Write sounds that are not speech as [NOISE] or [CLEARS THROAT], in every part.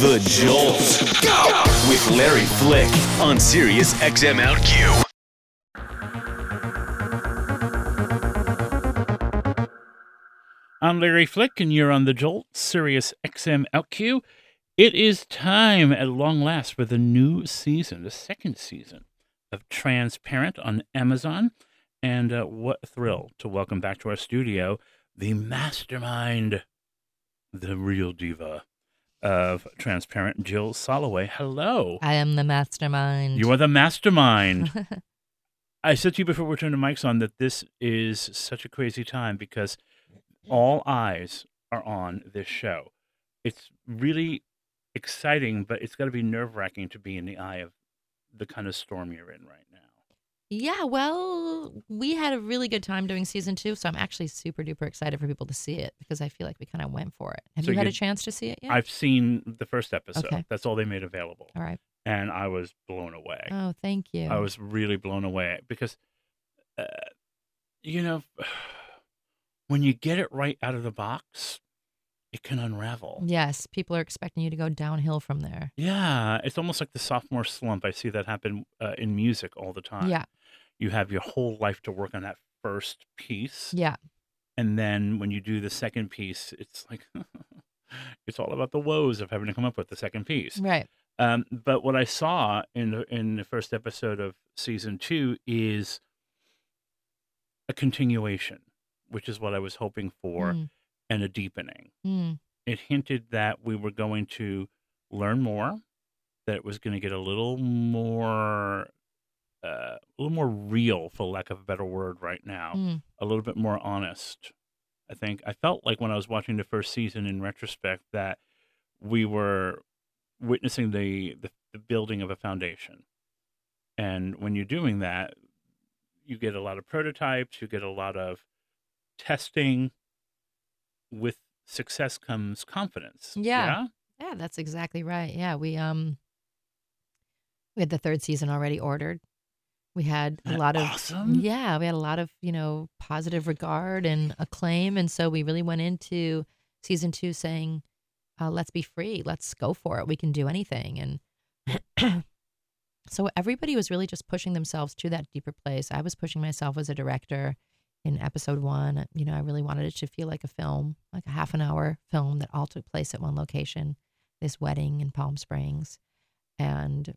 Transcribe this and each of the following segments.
The Jolt. Go! With Larry Flick on Sirius XM OutQ. I'm Larry Flick, and you're on the Jolt Sirius XM OutQ. It is time at long last for the new season, the second season of Transparent on Amazon. And uh, what a thrill to welcome back to our studio the mastermind, the real diva of Transparent, Jill Soloway. Hello. I am the mastermind. You are the mastermind. [LAUGHS] I said to you before we turned the mics on that this is such a crazy time because all eyes are on this show. It's really exciting, but it's got to be nerve wracking to be in the eye of the kind of storm you're in right now. Yeah, well, we had a really good time doing season two, so I'm actually super duper excited for people to see it because I feel like we kind of went for it. Have So you had a chance to see it yet? I've seen the first episode. Okay. That's all they made available. All right. And I was blown away. Oh, thank you. I was really blown away because, uh, you know, [SIGHS] when you get it right out of the box, it can unravel. Yes, people are expecting you to go downhill from there. Yeah, it's almost like the sophomore slump. I see that happen uh, in music all the time. Yeah, You have your whole life to work on that first piece. yeah, And then when you do the second piece, it's like, [LAUGHS] it's all about the woes of having to come up with the second piece. right. Um, but what I saw in the, in the first episode of season two is a continuation, which is what I was hoping for, Mm, and a deepening. mm, It hinted that we were going to learn more, that it was going to get a little more, uh, a little more real, for lack of a better word, right now, mm. a little bit more honest. I think I felt like when I was watching the first season in retrospect that we were witnessing the, the, the building of a foundation. And when you're doing that, you get a lot of prototypes, you get a lot of testing. With success comes confidence. Yeah. Yeah, that's exactly right. Yeah, we um we had the third season already ordered. We had a lot of awesome? yeah, we had a lot of, you know, positive regard and acclaim and so we really went into season 2 saying uh, let's be free. Let's go for it. We can do anything and [CLEARS THROAT] so everybody was really just pushing themselves to that deeper place. I was pushing myself as a director in episode one. You know, I really wanted it to feel like a film, like a half an hour film that all took place at one location, this wedding in Palm Springs. And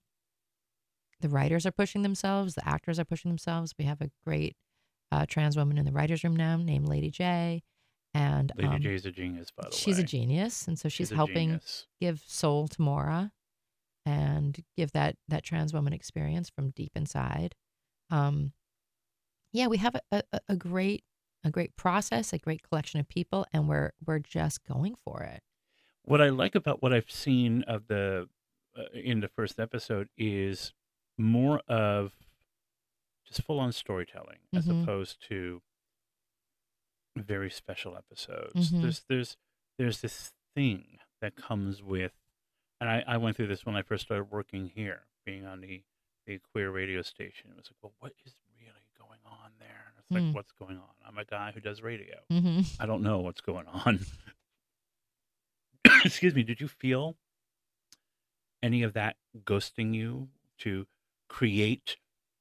the writers are pushing themselves, the actors are pushing themselves. We have a great uh, trans woman in the writer's room now named Lady J. And Lady um, J is a genius, by the she's way. She's a genius. And so she's, a helping give soul to Maura and give that that trans woman experience from deep inside. Um, yeah, we have a, a, a great a great process, a great collection of people, and we're we're just going for it. What I like about what I've seen of the uh, in the first episode is more of just full on storytelling as Mhm. opposed to very special episodes. Mhm. There's there's there's this thing that comes with, and I, I went through this when I first started working here, being on the the queer radio station. It was like, well, what is really going on there? And it's like, Mm. what's going on? I'm a guy who does radio. hmm I don't know what's going on. [LAUGHS] Excuse me. Did you feel any of that ghosting you to create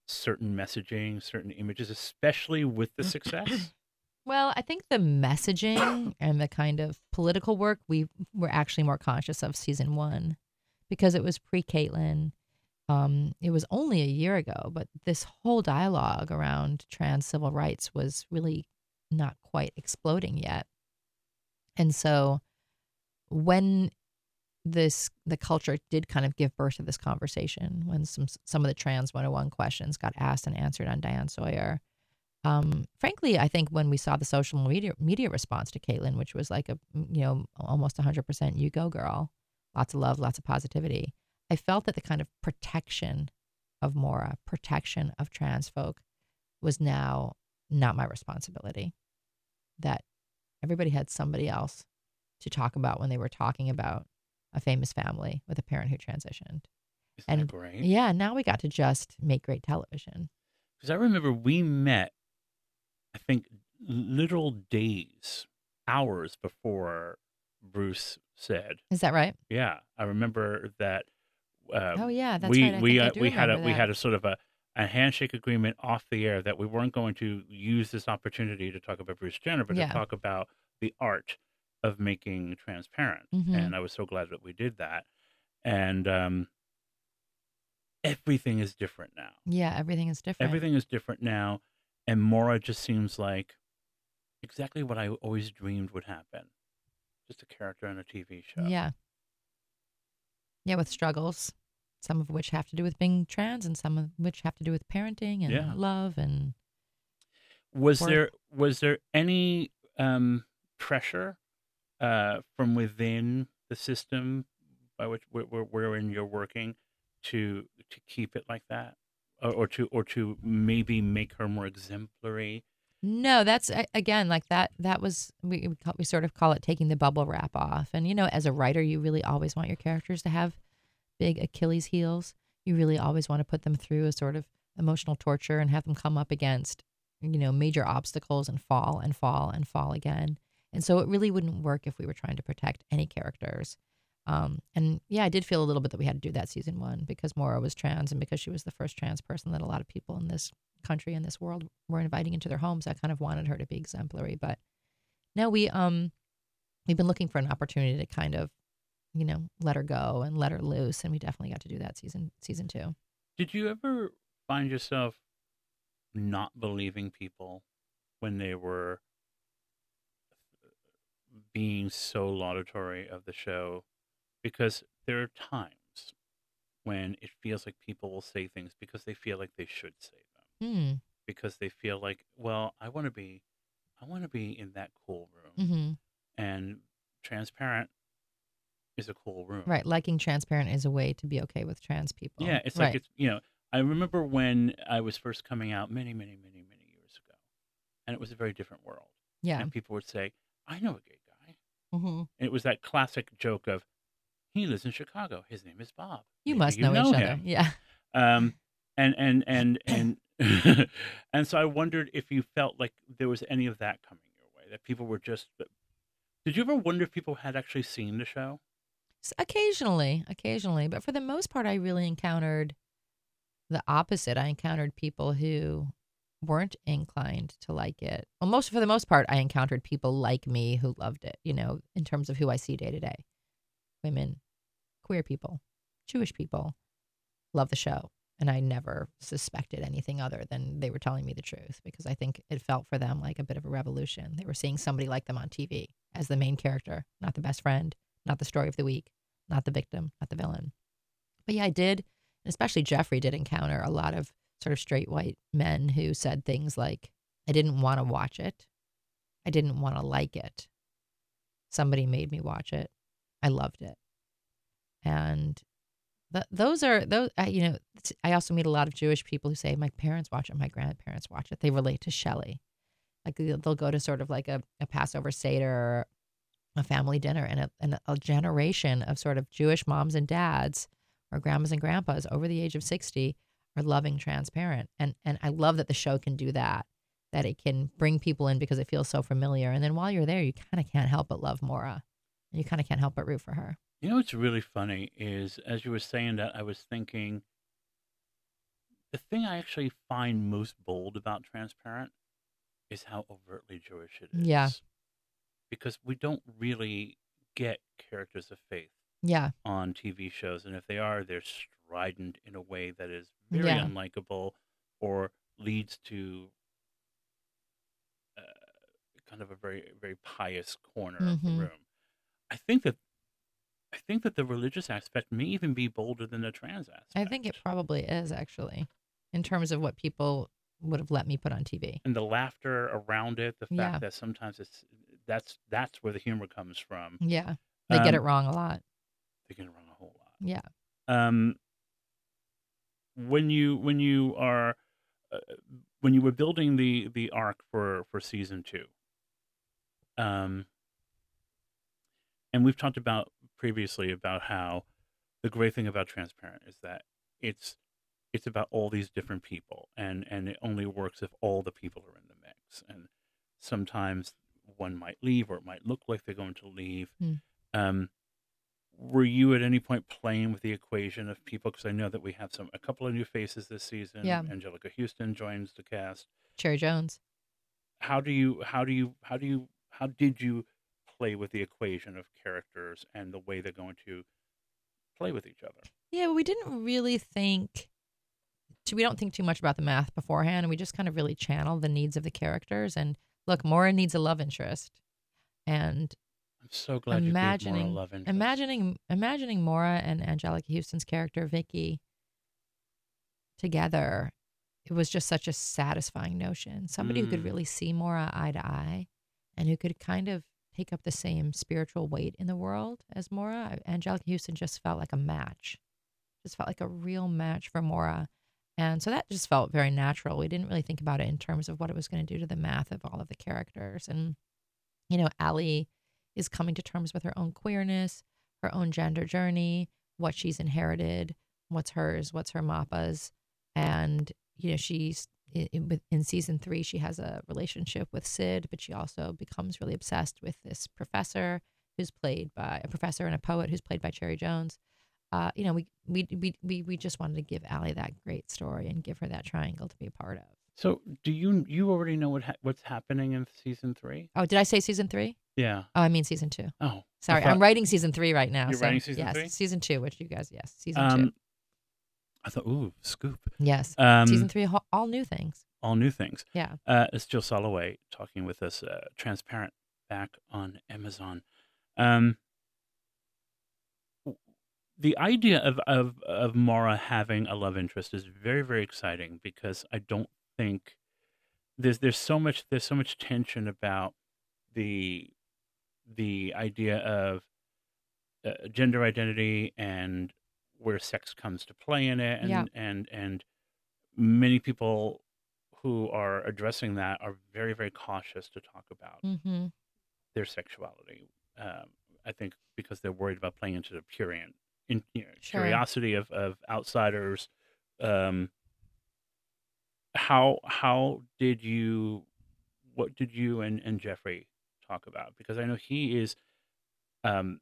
certain messaging, certain images, especially with the [CLEARS THROAT] success? Well, I think the messaging and the kind of political work we were actually more conscious of season one because it was pre Caitlyn. Um, it was only a year ago, but this whole dialogue around trans civil rights was really not quite exploding yet. And so when this the culture did kind of give birth to this conversation when some some of the trans 101 questions got asked and answered on Diane Sawyer. Um, frankly, I think when we saw the social media media response to Caitlyn, which was like a you know almost 100% you go girl, lots of love, lots of positivity, I felt that the kind of protection of Maura, protection of trans folk, was now not my responsibility. That everybody had somebody else to talk about when they were talking about a famous family with a parent who transitioned. Isn't And- that great? Yeah, now we got to just make great television. Because I remember we met, I think, literal days, hours before Bruce said. Is that right? Yeah, I remember that. Uh, oh yeah, that's we right. I we uh, we had a remember we had a sort of a, a handshake agreement off the air that we weren't going to use this opportunity to talk about Bruce Jenner, but Yeah. to talk about the art of making transparent. Mhm. And I was so glad that we did that. And um, everything is different now. Yeah, everything is different. Everything is different now, and Maura just seems like exactly what I always dreamed would happen. Just a character on a TV show. Yeah. Yeah, with struggles, some of which have to do with being trans, and some of which have to do with parenting and Yeah. love and Was Or- there was there any um, pressure uh, from within the system by which where, where, wherein you're working to to keep it like that, or, or to or to maybe make her more exemplary? No, that's again like that. That was we we sort of call it taking the bubble wrap off. And you know, as a writer, you really always want your characters to have big Achilles heels. You really always want to put them through a sort of emotional torture and have them come up against you know major obstacles and fall and fall and fall again. And so it really wouldn't work if we were trying to protect any characters. Um, and yeah, I did feel a little bit that we had to do that season one because Maura was trans and because she was the first trans person that a lot of people in this country and this world were inviting into their homes. I kind of wanted her to be exemplary, but now we um we've been looking for an opportunity to kind of you know let her go and let her loose, and we definitely got to do that season season two. Did you ever find yourself not believing people when they were being so laudatory of the show? Because there are times when it feels like people will say things because they feel like they should say them, Hmm. because they feel like, well, I want to be, I want to be in that cool room, hmm and transparent is a cool room, Right, liking transparent is a way to be okay with trans people. Yeah, it's right. like it's you know. I remember when I was first coming out many, many, many, many years ago, and it was a very different world. yeah. And people would say, "I know a gay guy," hmm it was that classic joke of, "He lives in Chicago. His name is Bob. You Maybe must you know, each other. Yeah. Um, and and and and [LAUGHS] and so I wondered if you felt like there was any of that coming your way. That people were just. Did you ever wonder if people had actually seen the show? Occasionally, occasionally, but for the most part, I really encountered the opposite. I encountered people who weren't inclined to like it. Well, most for the most part, I encountered people like me who loved it. You know, in terms of who I see day to day, women, queer people, Jewish people, love the show, and I never suspected anything other than they were telling me the truth because I think it felt for them like a bit of a revolution. They were seeing somebody like them on TV as the main character, not the best friend, not the story of the week, not the victim, not the villain. But yeah, I did, especially Jeffrey did encounter a lot of sort of straight white men who said things like, I didn't want to watch it. I didn't want to like it. Somebody made me watch it. I loved it. And th- those are those uh, you know I also meet a lot of Jewish people who say my parents watch it, my grandparents watch it. They relate to Shelly. Like they'll go to sort of like a, a Passover Seder or a family dinner and a, and a generation of sort of Jewish moms and dads or grandmas and grandpas over the age of 60 are loving transparent. And, and I love that the show can do that, that it can bring people in because it feels so familiar. And then while you're there, you kind of can't help but love Maura. And you kind of can't help but root for her. You know what's really funny is as you were saying that, I was thinking the thing I actually find most bold about Transparent is how overtly Jewish it is. Yeah. Because we don't really get characters of faith Yeah. on TV shows. And if they are, they're strident in a way that is very Yeah. unlikable or leads to uh, kind of a very, very pious corner of the Mhm. room. I think that I think that the religious aspect may even be bolder than the trans aspect. I think it probably is actually in terms of what people would have let me put on TV. and the laughter around it, the fact Yeah. that sometimes it's that's that's where the humor comes from. Yeah. They get it Um, wrong a lot. They get it wrong a whole lot. Yeah. um, when you when you are uh, when you were building the the arc for for season two um and we've talked about previously about how the great thing about transparent is that it's it's about all these different people and and it only works if all the people are in the mix and sometimes one might leave or it might look like they're going to leave Hmm. um were you at any point playing with the equation of people? Because I know that we have some a couple of new faces this season. Yeah. Anjelica Huston joins the cast. Cherry Jones. How do you how do you how do you how did you play with the equation of characters and the way they're going to play with each other? Yeah, but we didn't really think. To, we don't think too much about the math beforehand, and we just kind of really channel the needs of the characters. And look, Maura needs a love interest, and so glad you gave imagining Maura imagining imagining Maura and Anjelica Huston's character Vicki together, it was just such a satisfying notion. Somebody who could Mm. really see Maura eye to eye, and who could kind of take up the same spiritual weight in the world as Maura. Anjelica Huston just felt like a match, just felt like a real match for Maura. And so that just felt very natural. We didn't really think about it in terms of what it was going to do to the math of all of the characters. And, you know, Allie is coming to terms with her own queerness, her own gender journey, what she's inherited, what's hers, what's her Moppa's. And, you know, she's in, in, season three, she has a relationship with Syd, but she also becomes really obsessed with this professor who's played by a professor and a poet who's played by Cherry Jones. Uh, you know, we, we we we we just wanted to give Allie that great story and give her that triangle to be a part of. So, do you you already know what ha- what's happening in season three? Oh, did I say season three? Yeah. Oh, I mean season two. Oh, Sorry, thought- I'm writing season three right now. You're so, writing season yes, three? season two, which you guys, yes, season Um, two, I thought, ooh, scoop. yes, Um, season three, all new things. all new things. Yeah, Uh, it's Jill Soloway talking with us, uh, Transparent, back on Amazon. Um, the idea of, of, of Maura having a love interest is very, very exciting because I don't think there's there's so much there's so much tension about the the idea of uh, gender identity and where sex comes to play in it and Yeah. and and many people who are addressing that are very very cautious to talk about mm-hmm. their sexuality um, i think because they're worried about playing into the prurient in, you know, Sure. curiosity of, of outsiders um, how how did you what did you and, and jeffrey talk about because i know he is um,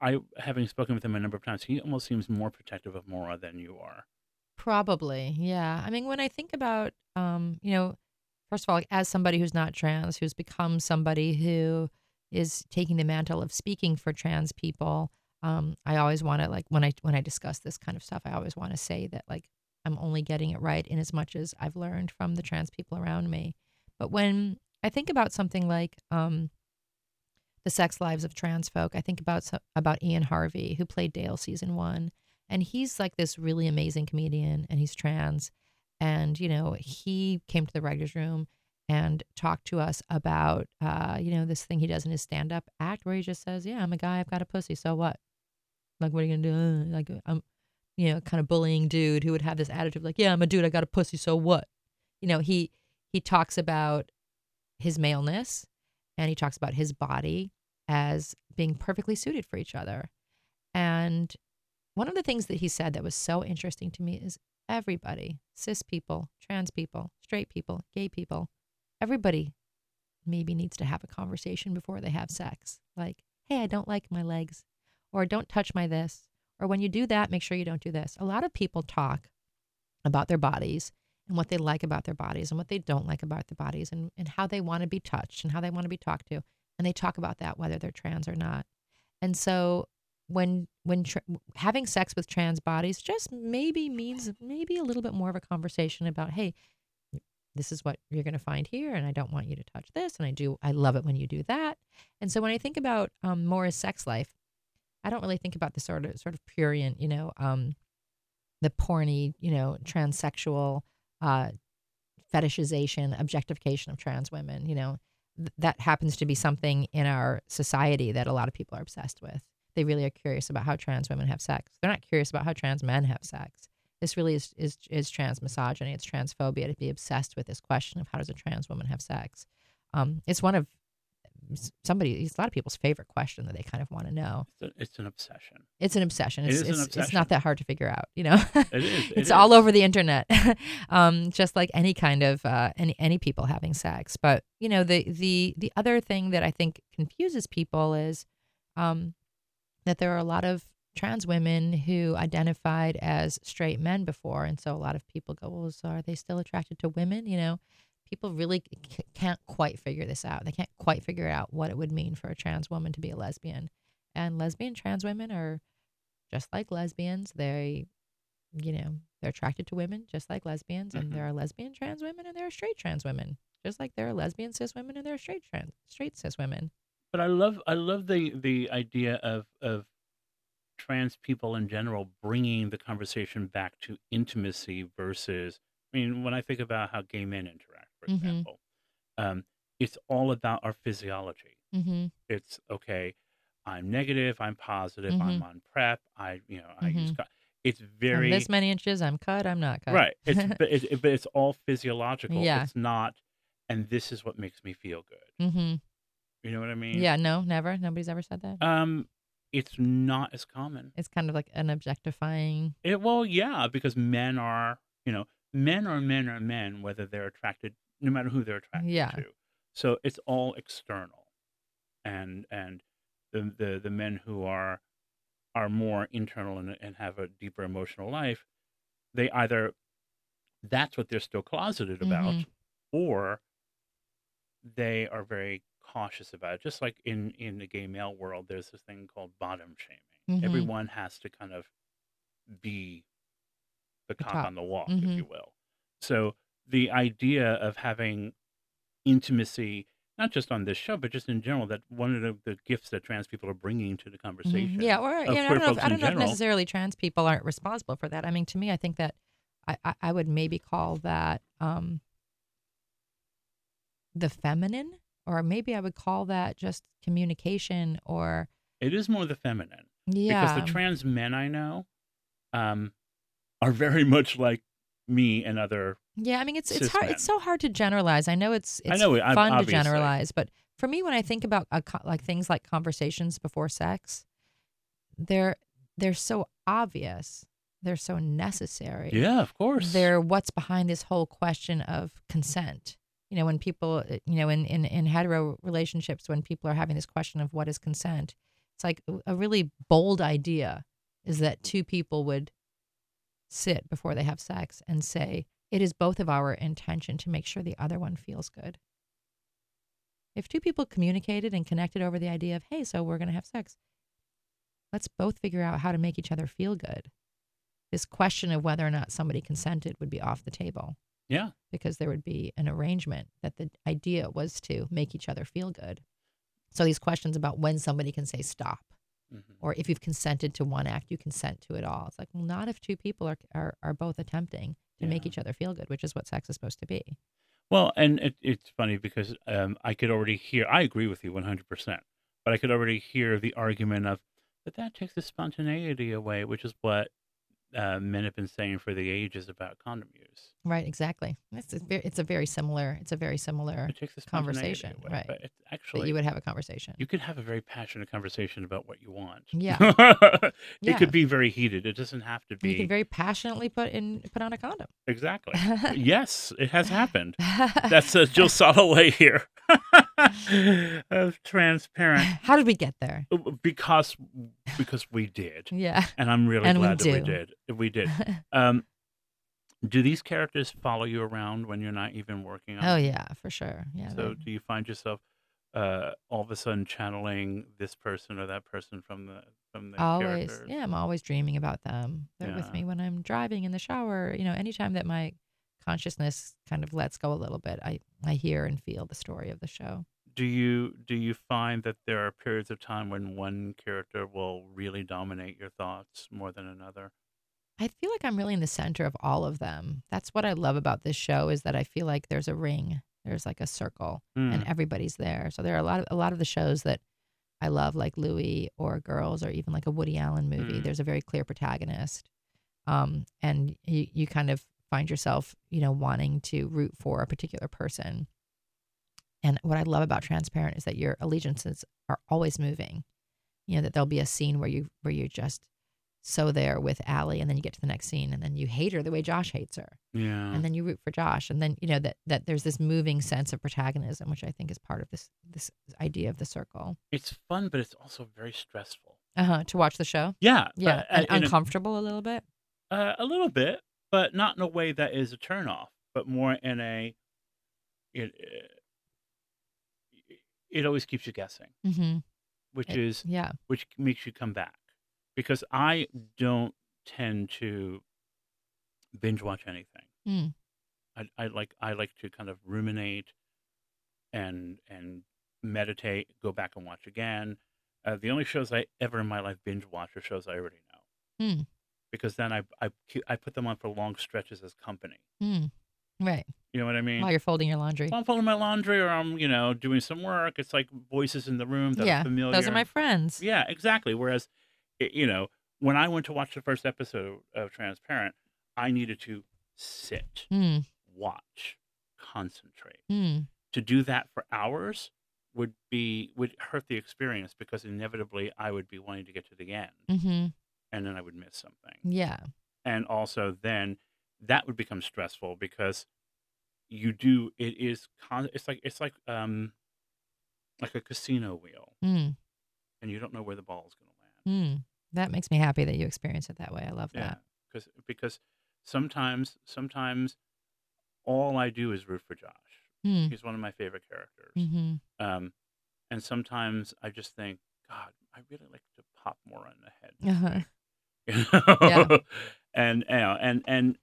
i having spoken with him a number of times he almost seems more protective of Maura than you are Probably, yeah. I mean, when I think about, um, you know, first of all, as somebody who's not trans, who's become somebody who is taking the mantle of speaking for trans people, um, I always want to like when I when I discuss this kind of stuff, I always want to say that like I'm only getting it right in as much as I've learned from the trans people around me. But when I think about something like um, the sex lives of trans folk, I think about about Ian Harvey, who played Dale season one and he's like this really amazing comedian and he's trans. And you know he came to the writers room and talked to us about uh you know this thing he does in his stand up act where he just says yeah i'm a guy i've got a pussy so what? Like what are you gonna do? Like i'm you know kind of bullying dude who would have this attitude like yeah i'm a dude i got a pussy so what? You know he he talks about his maleness and he talks about his body as being perfectly suited for each other. And one of the things that he said that was so interesting to me is everybody, cis people, trans people, straight people, gay people, everybody maybe needs to have a conversation before they have sex. Like, hey, I don't like my legs, or don't touch my this, or when you do that, make sure you don't do this. A lot of people talk about their bodies and what they like about their bodies and what they don't like about their bodies and, and how they want to be touched and how they want to be talked to. And they talk about that whether they're trans or not. And so when when tra- having sex with trans bodies just maybe means maybe a little bit more of a conversation about hey this is what you're going to find here and i don't want you to touch this and i do i love it when you do that and so when i think about um, Maura's sex life i don't really think about the sort of sort of prurient you know um, the porny you know transsexual uh, fetishization objectification of trans women you know th- that happens to be something in our society that a lot of people are obsessed with they really are curious about how trans women have sex. They're not curious about how trans men have sex. This really is is, is trans misogyny. It's transphobia to be obsessed with this question of how does a trans woman have sex. Um, it's one of somebody. It's a lot of people's favorite question that they kind of want to know. it's, a, it's an obsession It's an obsession. It It's is an it's, it's not that hard to figure out. You know, it is [LAUGHS] it's it all is. over the internet, [LAUGHS] um, just like any kind of uh, any any people having sex. But you know, the the the other thing that I think confuses people is um, that there are a lot of trans women who identified as straight men before, and so a lot of people go, "Well, so are they still attracted to women?" You know, people really c- can't quite figure this out. They can't quite figure out what it would mean for a trans woman to be a lesbian, and lesbian trans women are just like lesbians. They, you know, they're attracted to women just like lesbians, and Mhm. there are lesbian trans women and there are straight trans women, just like there are lesbian cis women and there are straight trans straight cis women. But I love I love the the idea of of trans people in general bringing the conversation back to intimacy versus. I mean, when I think about how gay men interact, for Mhm. example, um, it's all about our physiology. Mm-hmm. It's okay. I'm negative. I'm positive. Mhm. I'm on PrEP. I you know I use. Mhm. co- It's I'm very this many inches. I'm cut. I'm not cut. right. It's [LAUGHS] but, it, it- but it's all physiological. Yeah. It's not. And this is what makes me feel good. mm-hmm. You know what I mean? Yeah. No. Never. Nobody's ever said that. Um, it's not as common. It's kind of like an objectifying. It, well, yeah, because men are, you know, men are men are men, whether they're attracted, no matter who they're attracted Yeah. to. So it's all external, and and the the the men who are are more internal and and have a deeper emotional life, they either that's what they're still closeted about, Mhm. or they are very cautious about it. Just like in in the gay male world, there's this thing called bottom shaming. Mhm. Everyone has to kind of be the The cock top. on the walk, Mhm. if you will. So the idea of having intimacy, not just on this show, but just in general, that one of the, the gifts that trans people are bringing to the Mhm. conversation. Yeah. Or you know, I don't know. If, I don't know if necessarily trans people aren't responsible for that. I mean, to me, I think that I I, I would maybe call that um the feminine, or maybe I would call that just communication, or It is more the feminine. yeah. Because the trans men I know um, are very much like me and other. Yeah, I mean it's it's hard. men. It's so hard to generalize. I know it's I it's know it, ob- fun to generalize, but for me, when I think about a, like things like conversations before sex, they're they're so obvious. They're so necessary. Yeah, of course. They're what's behind this whole question of consent. You know, when people, you know, in, in, in hetero relationships, when people are having this question of what is consent, it's like a really bold idea is that two people would sit before they have sex and say, it is both of our intention to make sure the other one feels good. If two people communicated and connected over the idea of, hey, so we're going to have sex, let's both figure out how to make each other feel good. This question of whether or not somebody consented would be off the table yeah. because there would be an arrangement that the idea was to make each other feel good. So these questions about when somebody can say stop, Mhm. or if you've consented to one act, you consent to it all. It's like, well, not if two people are are, are both attempting to make each other feel good, which is what sex is supposed to be. Well, and it, it's funny because um, I could already hear. I agree with you one hundred percent, but I could already hear the argument of, but that takes the spontaneity away, which is what uh, men have been saying for the ages about condom use. Right, exactly. It's a very, it's a very similar it's a very similar It takes the conversation, away, right. But actually you would have a conversation. you could have a very passionate conversation about what you want. Yeah. [LAUGHS] it Yeah. could be very heated. It doesn't have to be you can very passionately put in put on a condom. exactly. [LAUGHS] yes, it has happened. [LAUGHS] That's uh, Jill Soloway here [LAUGHS] of transparent How did we get there? because because we did, Yeah. and I'm really And we glad that we did. We did. [LAUGHS] Um, do these characters follow you around when you're not even working on? oh them? yeah, for sure. Yeah. So do you find yourself uh, all of a sudden channeling this person or that person from the from the always characters? yeah i'm always dreaming about them they're Yeah. with me when i'm driving in the shower you know anytime that my consciousness kind of lets go a little bit i i hear and feel the story of the show Do you do you find that there are periods of time when one character will really dominate your thoughts more than another? i feel like i'm really in the center of all of them that's what i love about this show is that i feel like there's a ring there's like a circle and Hmm. everybody's there so there are a lot of a lot of the shows that i love like Louie or girls or even like a woody allen movie Mm. there's a very clear protagonist um, and you, you kind of find yourself you know wanting to root for a particular person and what i love about transparent is that your allegiances are always moving you know that there'll be a scene where you where you're just so there with Allie, and then you get to the next scene, and then you hate her the way Josh hates her, Yeah. and then you root for Josh, and then you know that that there's this moving sense of protagonism, which I think is part of this this idea of the circle. it's fun, but it's also very stressful. Uh huh. To watch the show. Yeah, Yeah. but, and uh, in a- uncomfortable a little bit. Uh, a little bit, but not in a way that is a turnoff, but more in a it it always keeps you guessing, Mm-hmm. which It- is Yeah. which makes you come back because I don't tend to binge watch anything. Mm. I, I like I like to kind of ruminate and and meditate, go back and watch again. Uh, the only shows I ever in my life binge watch are shows I already know Mm. because then I I I put them on for long stretches as company. Mm. Right. You know what I mean? While you're folding your laundry. While I'm folding my laundry or I'm you know doing some work, it's like voices in the room that yeah. are familiar. Those are my friends. Yeah, exactly. Whereas, it, you know, when I went to watch the first episode of Transparent, I needed to sit, Mm. watch, concentrate. Mm. To do that for hours would be would hurt the experience because inevitably I would be wanting to get to the end, Mm-hmm. and then I would miss something. Yeah. And also, then that would become stressful because you do it is con- it's like it's like um like a casino wheel, Mm. and you don't know where the ball is going to land. Mm. That makes me happy that you experience it that way. I love Yeah, that. because because sometimes sometimes all I do is root for Josh. Mm. He's one of my favorite characters. Mm-hmm. Um, and sometimes I just think, God, I really like to pop more on the head. Uh-huh. [LAUGHS] You know? Yeah. and you know, and and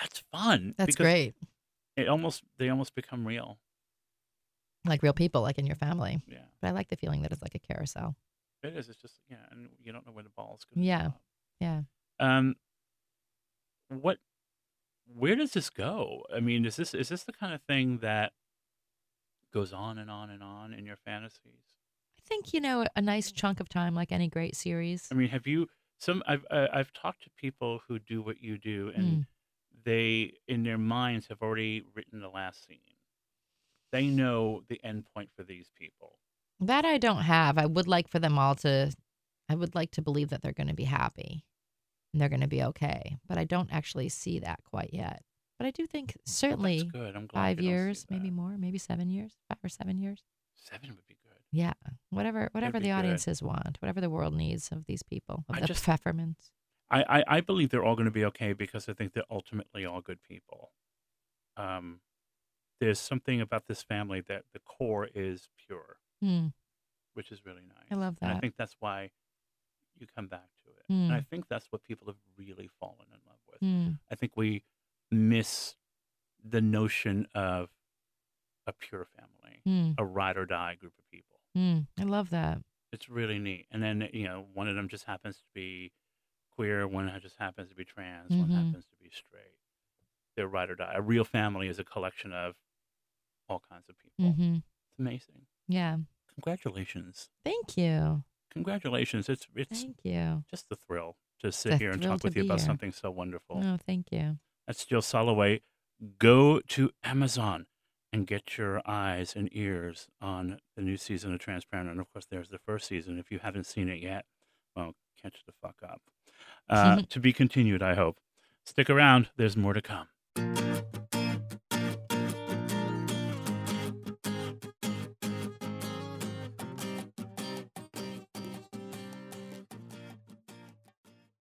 that's fun. That's great. It almost they almost become real. Like real people, like in your family. Yeah, But I like the feeling that it's like a carousel. it is. It's just yeah, and you don't know where the ball is going. Yeah. Yeah. Um, what? Where does this go? I mean, is this is this the kind of thing that goes on and on and on in your fantasies? I think, you know, a nice chunk of time, like any great series. I mean, have you some? I've I've talked to people who do what you do, and Mm. They in their minds have already written the last scene. They know the end point for these people. That I don't have. I would like for them all to, I would like to believe that they're going to be happy and they're going to be okay. But I don't actually see that quite yet. But I do think certainly that's good. I'm glad five you don't see years, maybe more, maybe seven years, five or seven years. Seven would be good. Yeah, whatever, whatever the good. audiences want, whatever the world needs of these people, of I the just- Pfeffermans. I, I, I believe they're all going to be okay because I think they're ultimately all good people. Um, there's something about this family that the core is pure, Hmm. which is really nice. I love And I think that's why you come back to it. And I Mm. think that's what people have really fallen in love with. Hmm. I think we miss the notion of a pure family, Hmm. a ride or die group of people. Hmm. I love that. It's really neat. And then, you know, one of them just happens to be queer, one just happens to be trans, one Mhm. happens to be straight. They're ride or die. A real family is a collection of all kinds of people. Mm-hmm. It's amazing. Yeah. Congratulations. Thank you. Congratulations. It's it's Thank you. just a thrill to sit a here and talk with you about here. something so wonderful. Oh, thank you. That's Jill Soloway. Go to Amazon and get your eyes and ears on the new season of Transparent. And of course, there's the first season. If you haven't seen it yet, well, catch the fuck up. [LAUGHS] Uh, to be continued, I hope. Stick around, there's more to come.